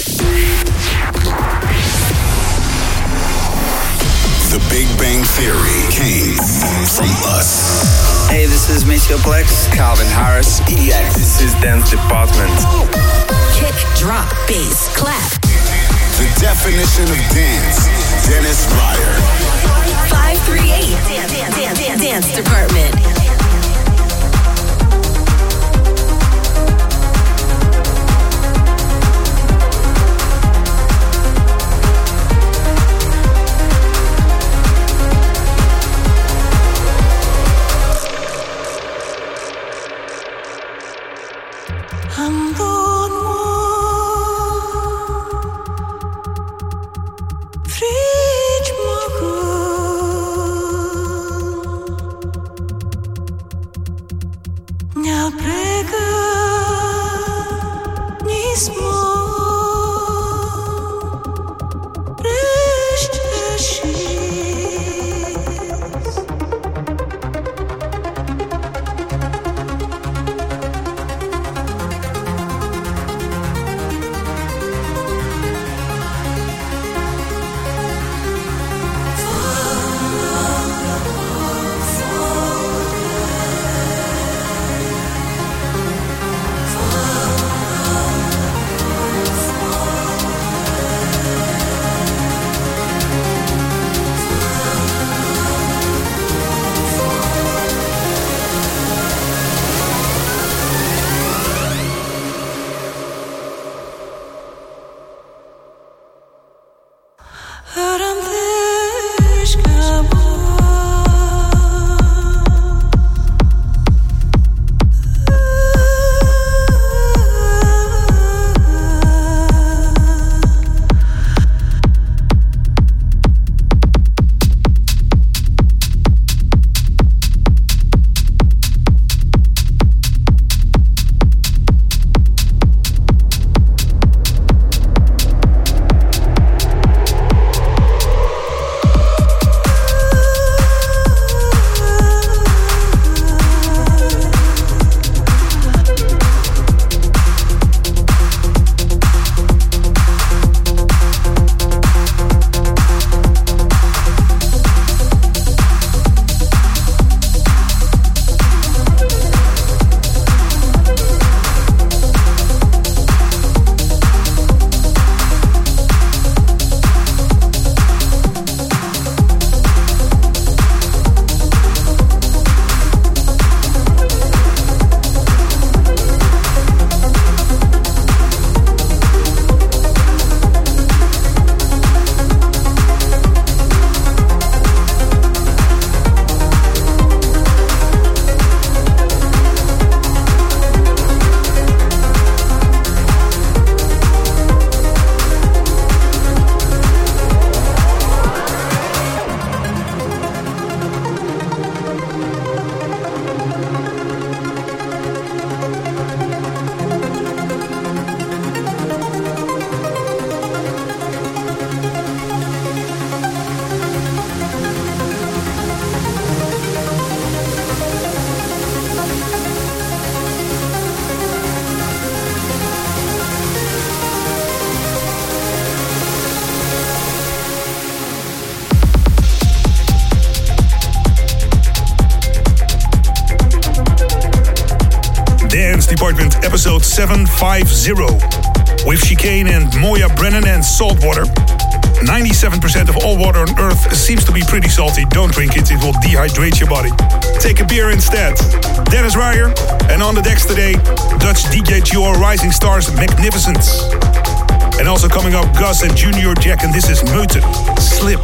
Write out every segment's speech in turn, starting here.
The Big Bang Theory came from us. Hey, this is Maceo Plex. Calvin Harris. EX. This is Dance Department. Kick, drop, bass, clap. The definition of dance. Dennis Ruyer. 538 Dance, dance, dance, dance Department. Episode 750 with Chicane and Moya Brennan and Saltwater. 97% of all water on Earth seems to be pretty salty. Don't drink it, it will dehydrate your body. Take a beer instead. Dennis Ruyer, and on the decks today, Dutch DJ Duo Rising Stars Magnificence. And also coming up, Gus and Junior Jack, and this is Meute. Slip.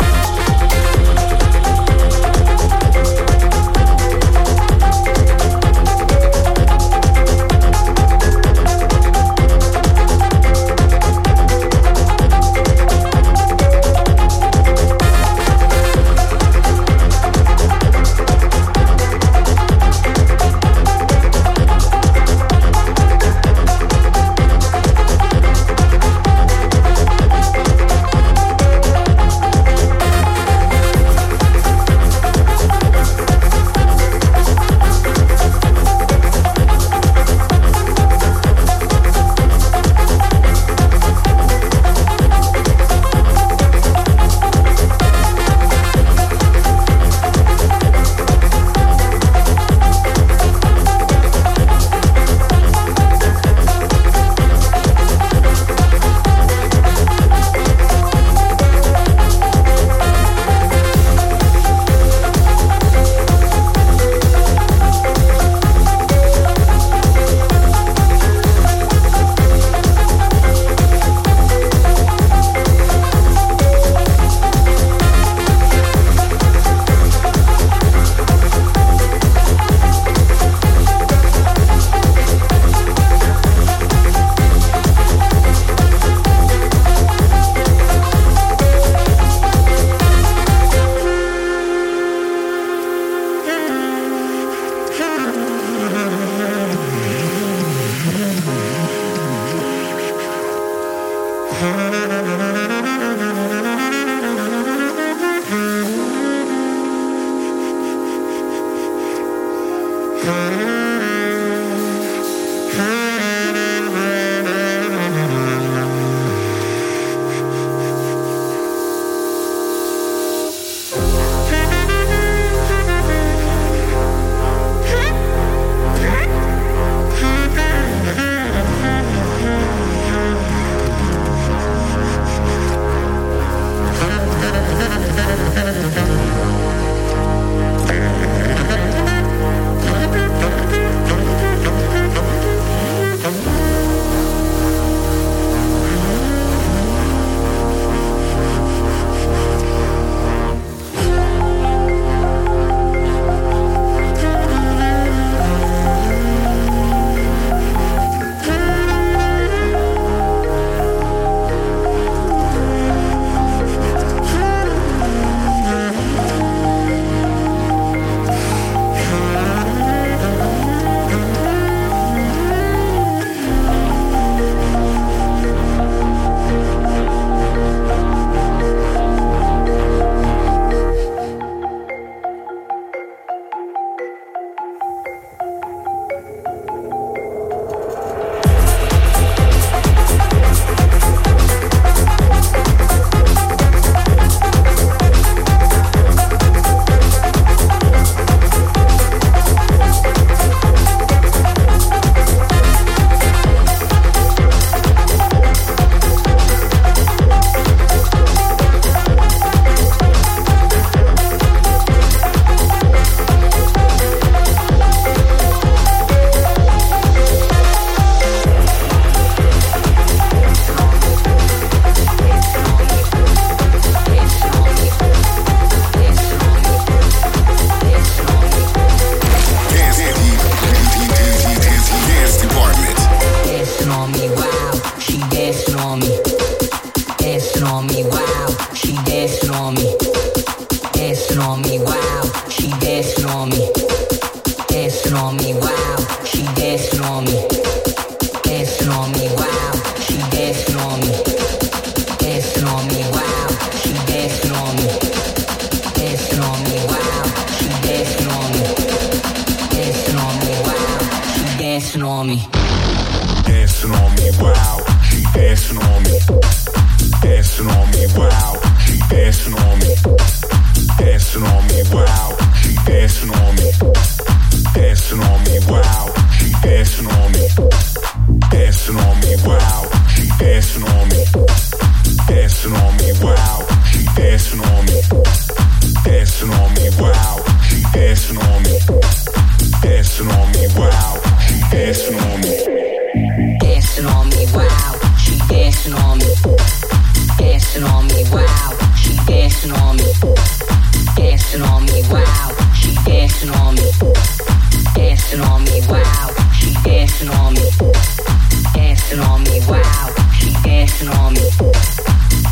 dancing on me,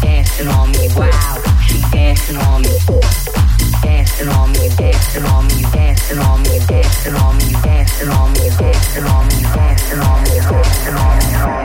dancing on me, dancing on me, dancing on me, dancing on me, dancing on me.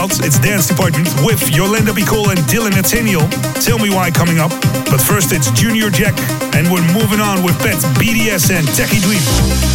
It's Dance Department with Yolanda Be Cool and Dylan Nathaniel. Tell me why coming up. But first, it's Junior Jack, and we're moving on with Pet BDS and Techie Dream.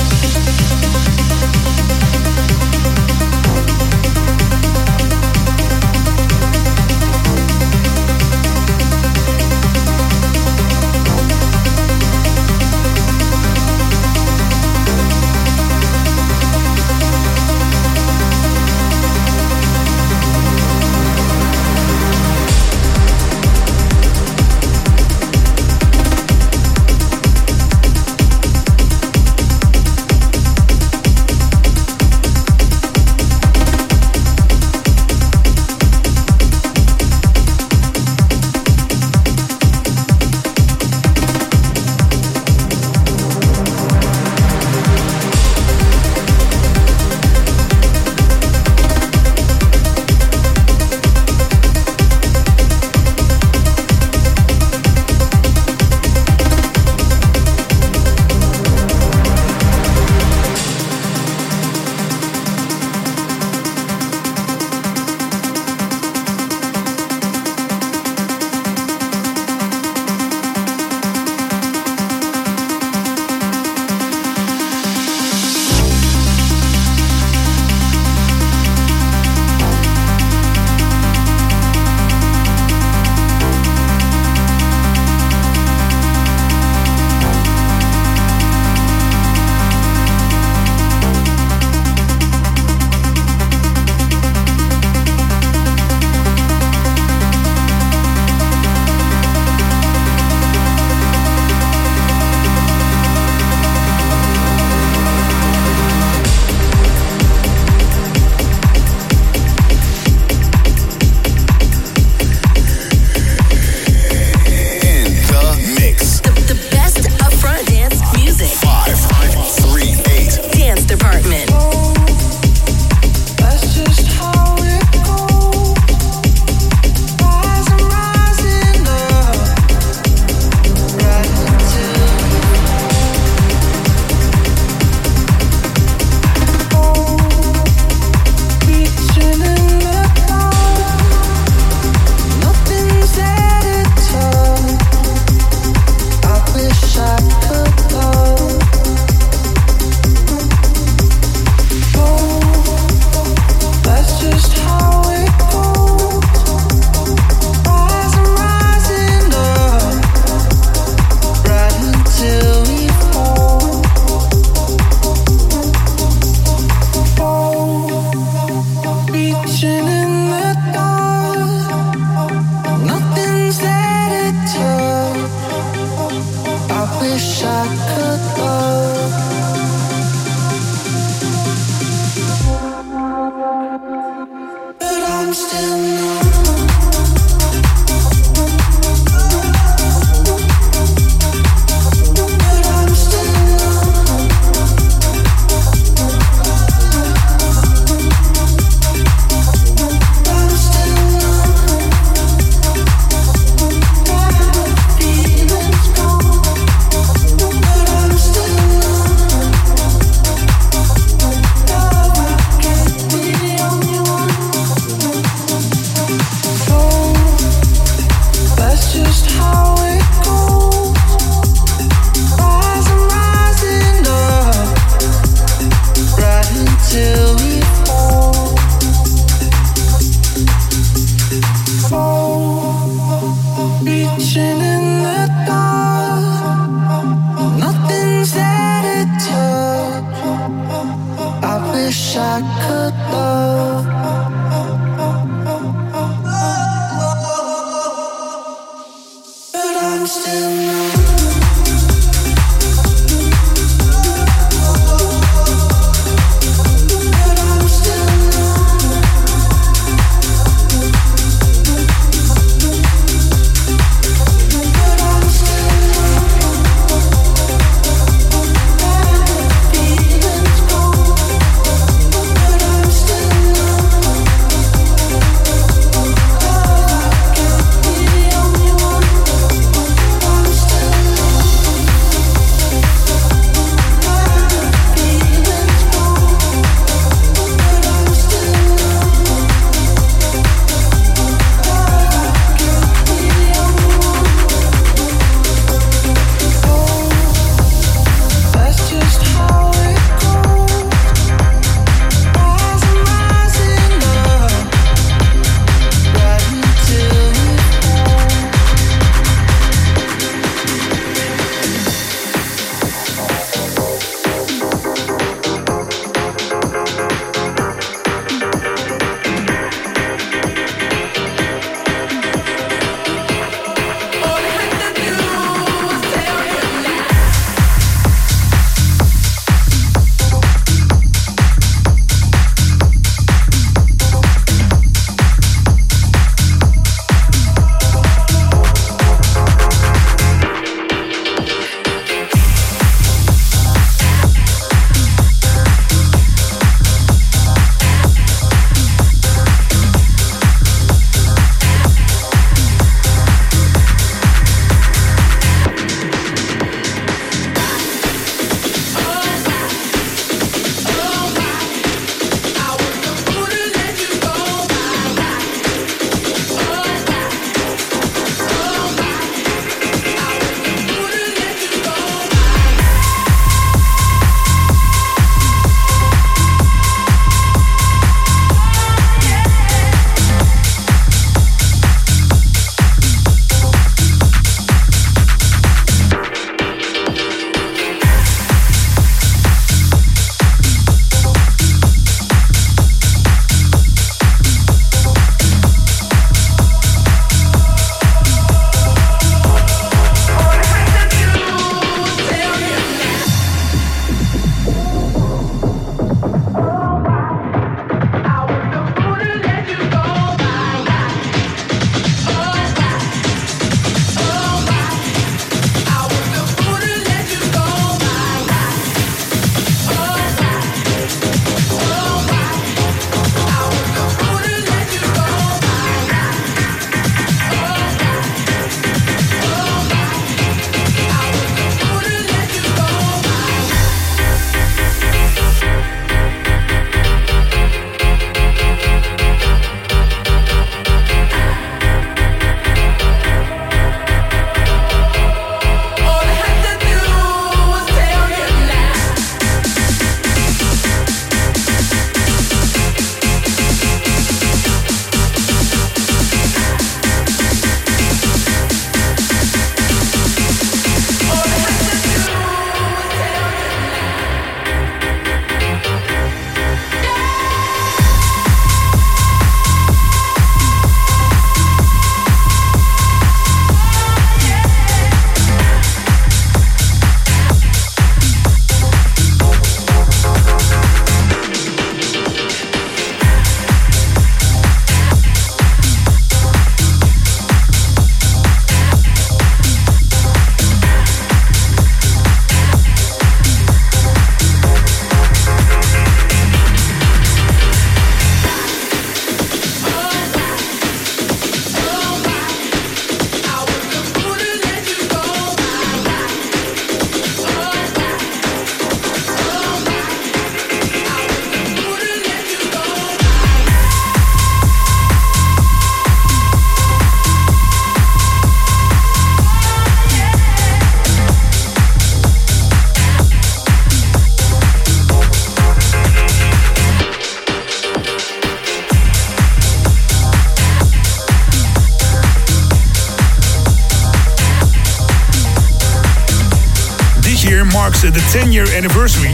Uh, the 10 year anniversary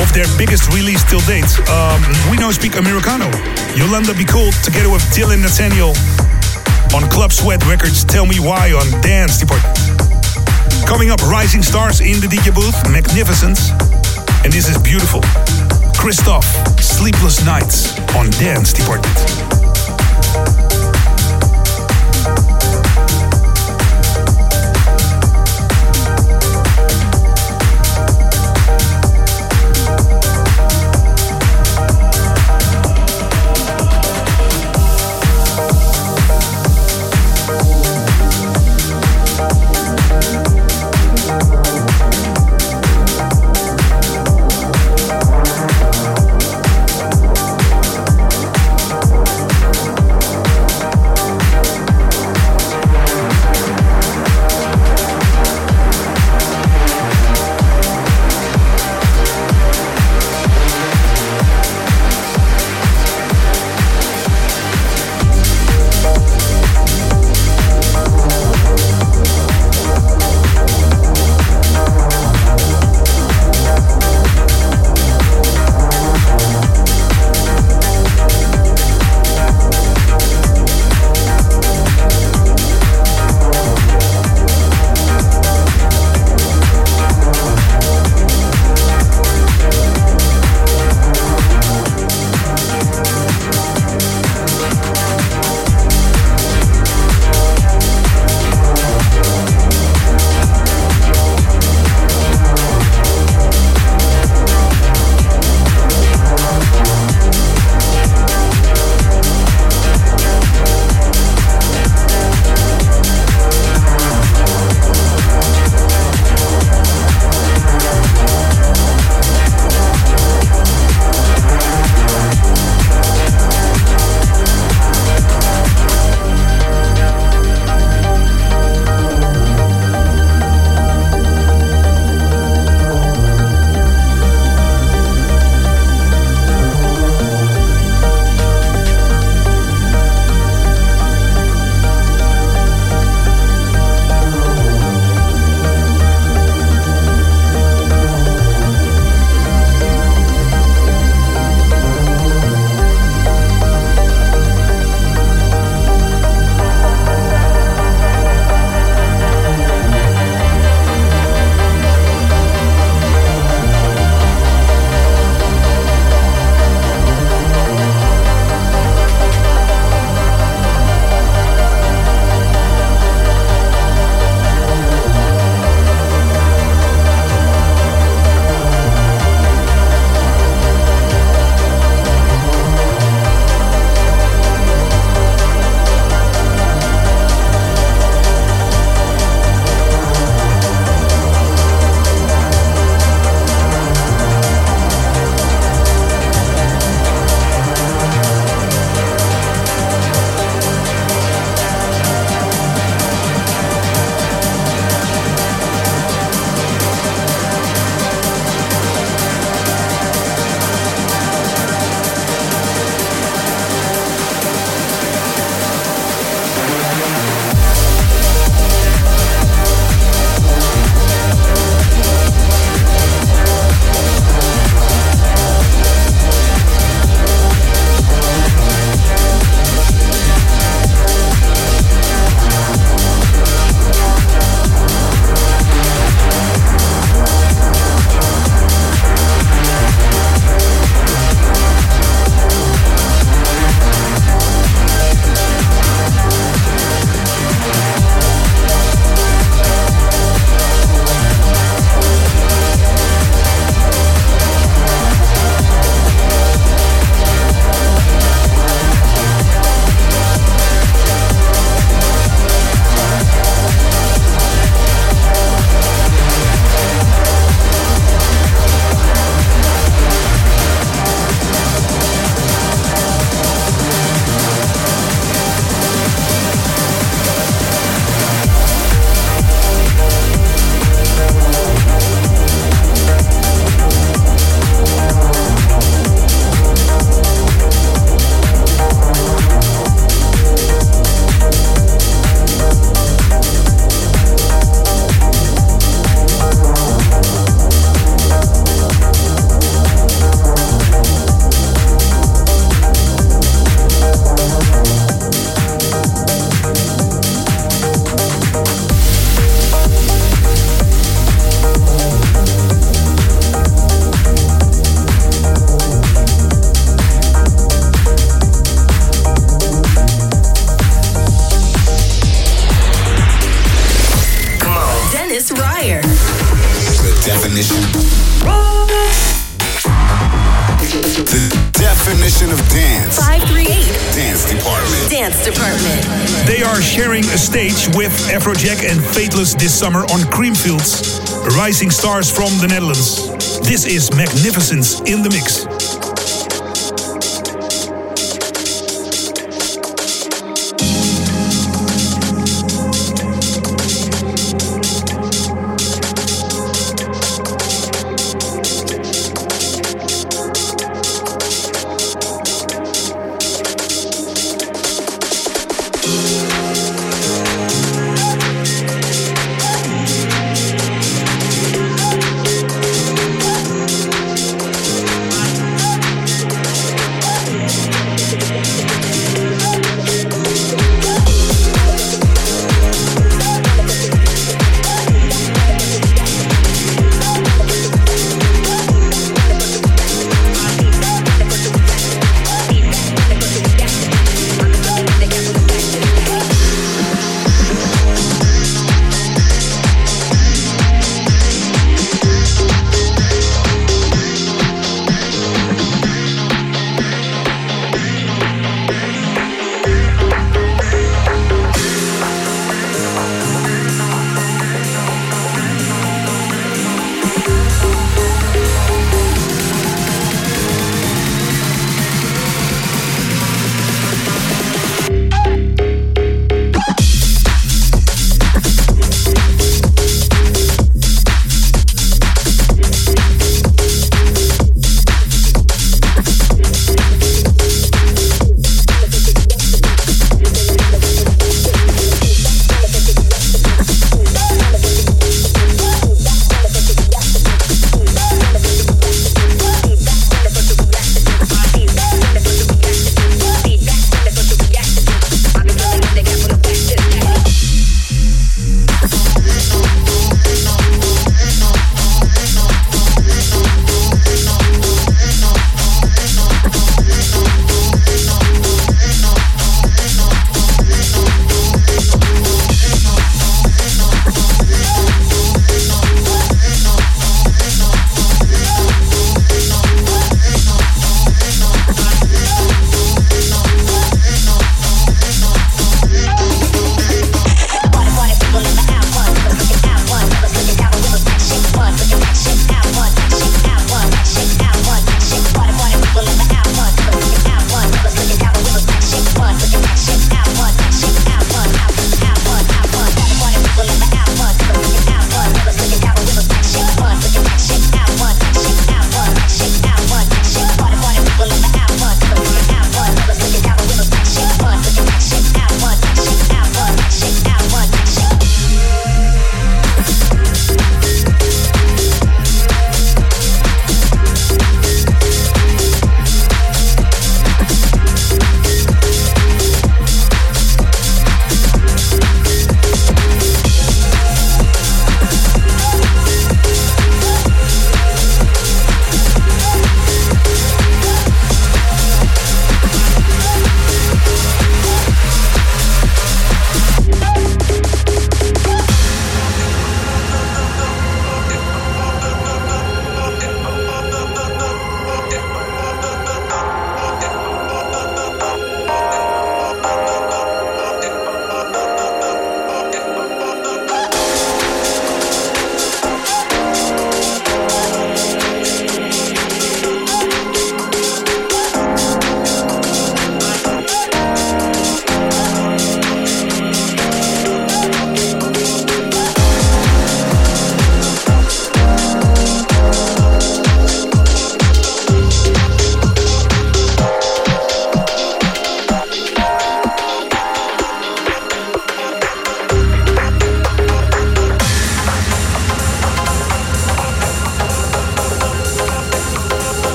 of their biggest release till date. Um, we no speak Americano. Yolanda Be Cool together with Dylan Nathaniel on Club Sweat Records. Tell me why on Dance Department. Coming up, Rising Stars in the DJ booth, Magnificence. And this is beautiful. Christoph, Sleepless Nights on Dance Department. Definition of dance. 538 Dance Department. Dance Department. They are sharing a stage with Afrojack and Faithless this summer on Creamfields, rising stars from the Netherlands. This is Magnificence in the Mix.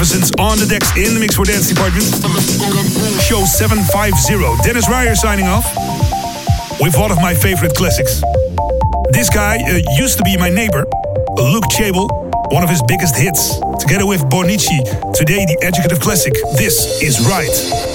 Magnificence on the decks in the Mix for Dance department. Show 750. Dennis Ruyer signing off with one of my favorite classics. This guy uh, used to be my neighbor, Luke Chable, one of his biggest hits. Together with Bonici, today the Educative Classic. This is Right.